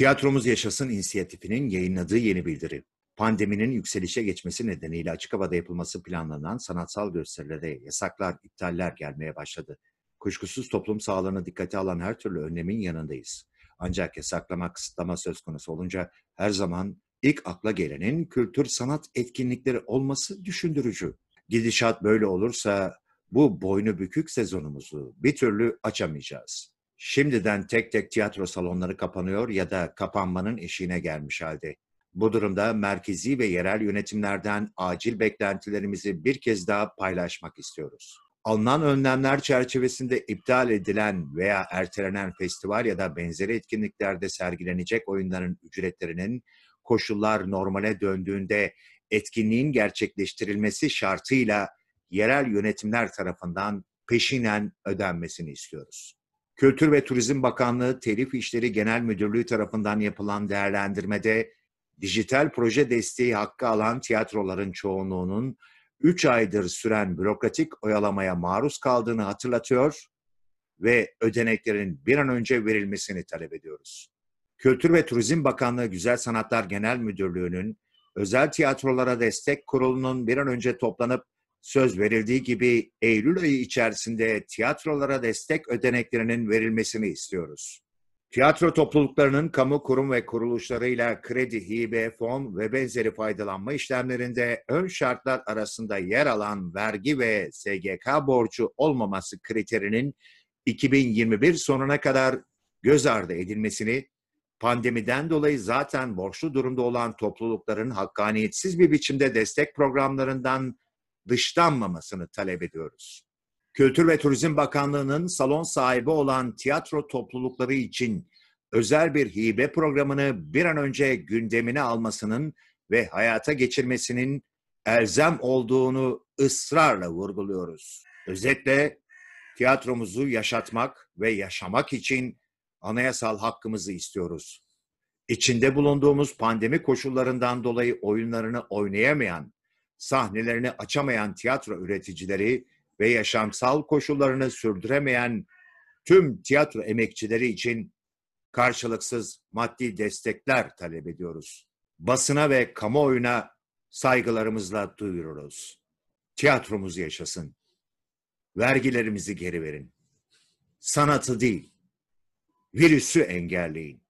Tiyatromuz Yaşasın inisiyatifinin yayınladığı yeni bildiri. Pandeminin yükselişe geçmesi nedeniyle açık havada yapılması planlanan sanatsal gösterilere yasaklar, iptaller gelmeye başladı. Kuşkusuz toplum sağlığını dikkate alan her türlü önlemin yanındayız. Ancak yasaklama, kısıtlama söz konusu olunca her zaman ilk akla gelenin kültür sanat etkinlikleri olması düşündürücü. Gidişat böyle olursa bu boynu bükük sezonumuzu bir türlü açamayacağız. Şimdiden tek tek tiyatro salonları kapanıyor ya da kapanmanın eşiğine gelmiş halde. Bu durumda merkezi ve yerel yönetimlerden acil beklentilerimizi bir kez daha paylaşmak istiyoruz. Alınan önlemler çerçevesinde iptal edilen veya ertelenen festival ya da benzeri etkinliklerde sergilenecek oyunların ücretlerinin koşullar normale döndüğünde etkinliğin gerçekleştirilmesi şartıyla yerel yönetimler tarafından peşinen ödenmesini istiyoruz. Kültür ve Turizm Bakanlığı Telif İşleri Genel Müdürlüğü tarafından yapılan değerlendirmede dijital proje desteği hakkı alan tiyatroların çoğunluğunun 3 aydır süren bürokratik oyalamaya maruz kaldığını hatırlatıyor ve ödeneklerin bir an önce verilmesini talep ediyoruz. Kültür ve Turizm Bakanlığı Güzel Sanatlar Genel Müdürlüğü'nün özel tiyatrolara destek kurulunun bir an önce toplanıp söz verildiği gibi Eylül ayı içerisinde tiyatrolara destek ödeneklerinin verilmesini istiyoruz. Tiyatro topluluklarının kamu kurum ve kuruluşlarıyla kredi, hibe, fon ve benzeri faydalanma işlemlerinde ön şartlar arasında yer alan vergi ve SGK borcu olmaması kriterinin 2021 sonuna kadar göz ardı edilmesini, pandemiden dolayı zaten borçlu durumda olan toplulukların hakkaniyetsiz bir biçimde destek programlarından dışlanmamasını talep ediyoruz. Kültür ve Turizm Bakanlığı'nın salon sahibi olan tiyatro toplulukları için özel bir hibe programını bir an önce gündemine almasının ve hayata geçirmesinin elzem olduğunu ısrarla vurguluyoruz. Özetle tiyatromuzu yaşatmak ve yaşamak için anayasal hakkımızı istiyoruz. İçinde bulunduğumuz pandemi koşullarından dolayı oyunlarını oynayamayan, sahnelerini açamayan tiyatro üreticileri ve yaşamsal koşullarını sürdüremeyen tüm tiyatro emekçileri için karşılıksız maddi destekler talep ediyoruz. Basına ve kamuoyuna saygılarımızla duyururuz. Tiyatromuz yaşasın. Vergilerimizi geri verin. Sanatı değil, virüsü engelleyin.